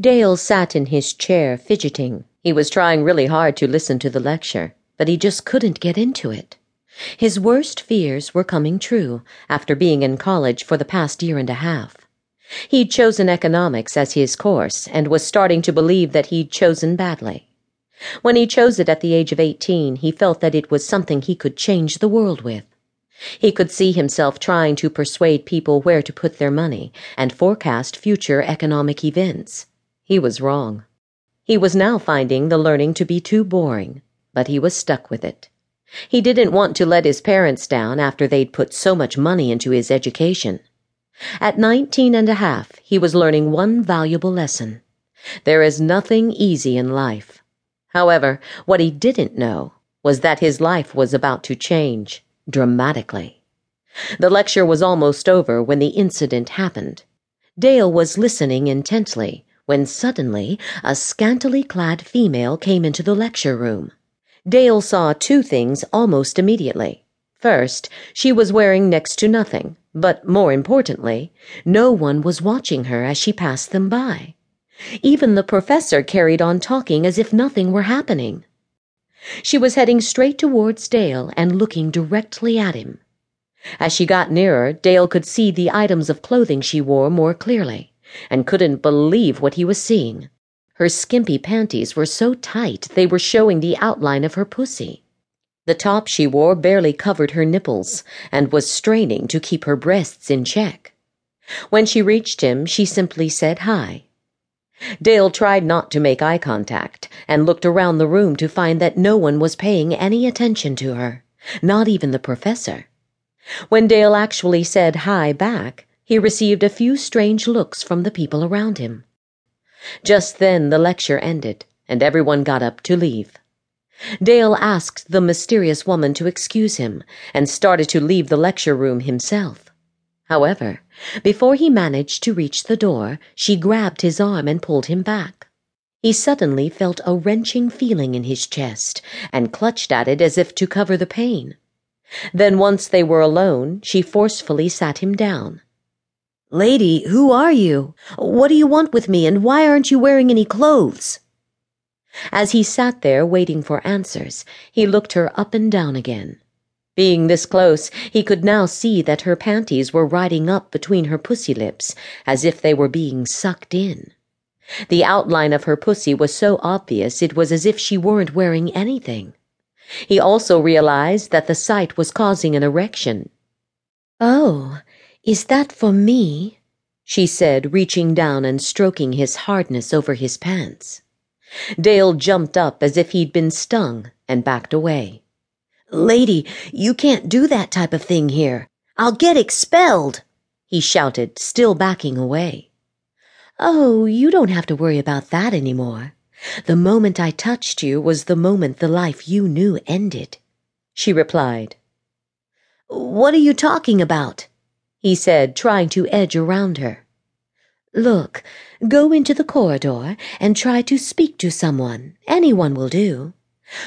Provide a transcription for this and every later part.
Dale sat in his chair, fidgeting. He was trying really hard to listen to the lecture, but he just couldn't get into it. His worst fears were coming true after being in college for the past year and a half. He'd chosen economics as his course and was starting to believe that he'd chosen badly. When he chose it at the age of 18, he felt that it was something he could change the world with. He could see himself trying to persuade people where to put their money and forecast future economic events. He was wrong. He was now finding the learning to be too boring, but he was stuck with it. He didn't want to let his parents down after they'd put so much money into his education. At nineteen and a half, he was learning one valuable lesson. There is nothing easy in life. However, what he didn't know was that his life was about to change dramatically. The lecture was almost over when the incident happened. Dale was listening intently when suddenly a scantily clad female came into the lecture room. Dale saw two things almost immediately. First, she was wearing next to nothing, but more importantly, no one was watching her as she passed them by. Even the professor carried on talking as if nothing were happening. She was heading straight towards Dale and looking directly at him. As she got nearer, Dale could see the items of clothing she wore more clearly and couldn't believe what he was seeing. Her skimpy panties were so tight they were showing the outline of her pussy. The top she wore barely covered her nipples and was straining to keep her breasts in check. When she reached him, she simply said hi. Dale tried not to make eye contact and looked around the room to find that no one was paying any attention to her, not even the professor. When Dale actually said hi back, he received a few strange looks from the people around him. Just then the lecture ended, and everyone got up to leave. Dale asked the mysterious woman to excuse him and started to leave the lecture room himself. However, before he managed to reach the door, she grabbed his arm and pulled him back. He suddenly felt a wrenching feeling in his chest and clutched at it as if to cover the pain. Then, once they were alone, she forcefully sat him down. Lady, who are you? What do you want with me, and why aren't you wearing any clothes? As he sat there waiting for answers, he looked her up and down again. Being this close, he could now see that her panties were riding up between her pussy lips, as if they were being sucked in. The outline of her pussy was so obvious it was as if she weren't wearing anything. He also realized that the sight was causing an erection. Oh, is that for me? she said, reaching down and stroking his hardness over his pants. Dale jumped up as if he'd been stung and backed away. Lady, you can't do that type of thing here. I'll get expelled, he shouted, still backing away. Oh, you don't have to worry about that anymore. The moment I touched you was the moment the life you knew ended, she replied. What are you talking about? He said, trying to edge around her. Look, go into the corridor and try to speak to someone. Anyone will do.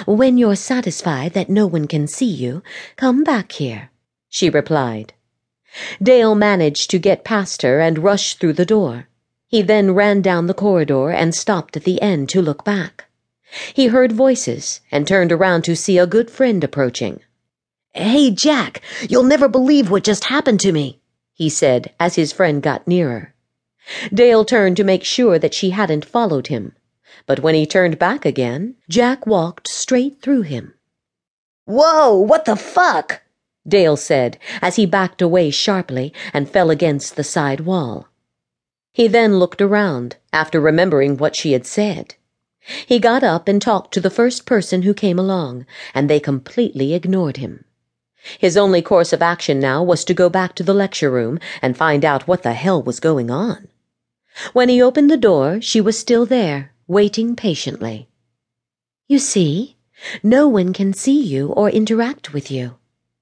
When you're satisfied that no one can see you, come back here, she replied. Dale managed to get past her and rush through the door. He then ran down the corridor and stopped at the end to look back. He heard voices and turned around to see a good friend approaching. Hey, Jack, you'll never believe what just happened to me he said as his friend got nearer. Dale turned to make sure that she hadn't followed him, but when he turned back again, Jack walked straight through him. Whoa, what the fuck? Dale said as he backed away sharply and fell against the side wall. He then looked around after remembering what she had said. He got up and talked to the first person who came along, and they completely ignored him. His only course of action now was to go back to the lecture room and find out what the hell was going on. When he opened the door, she was still there, waiting patiently. You see, no one can see you or interact with you,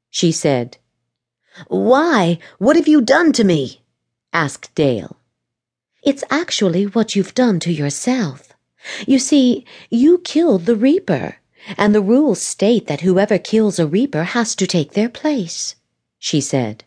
she said. Why? What have you done to me? asked Dale. It's actually what you've done to yourself. You see, you killed the Reaper and the rules state that whoever kills a reaper has to take their place, she said.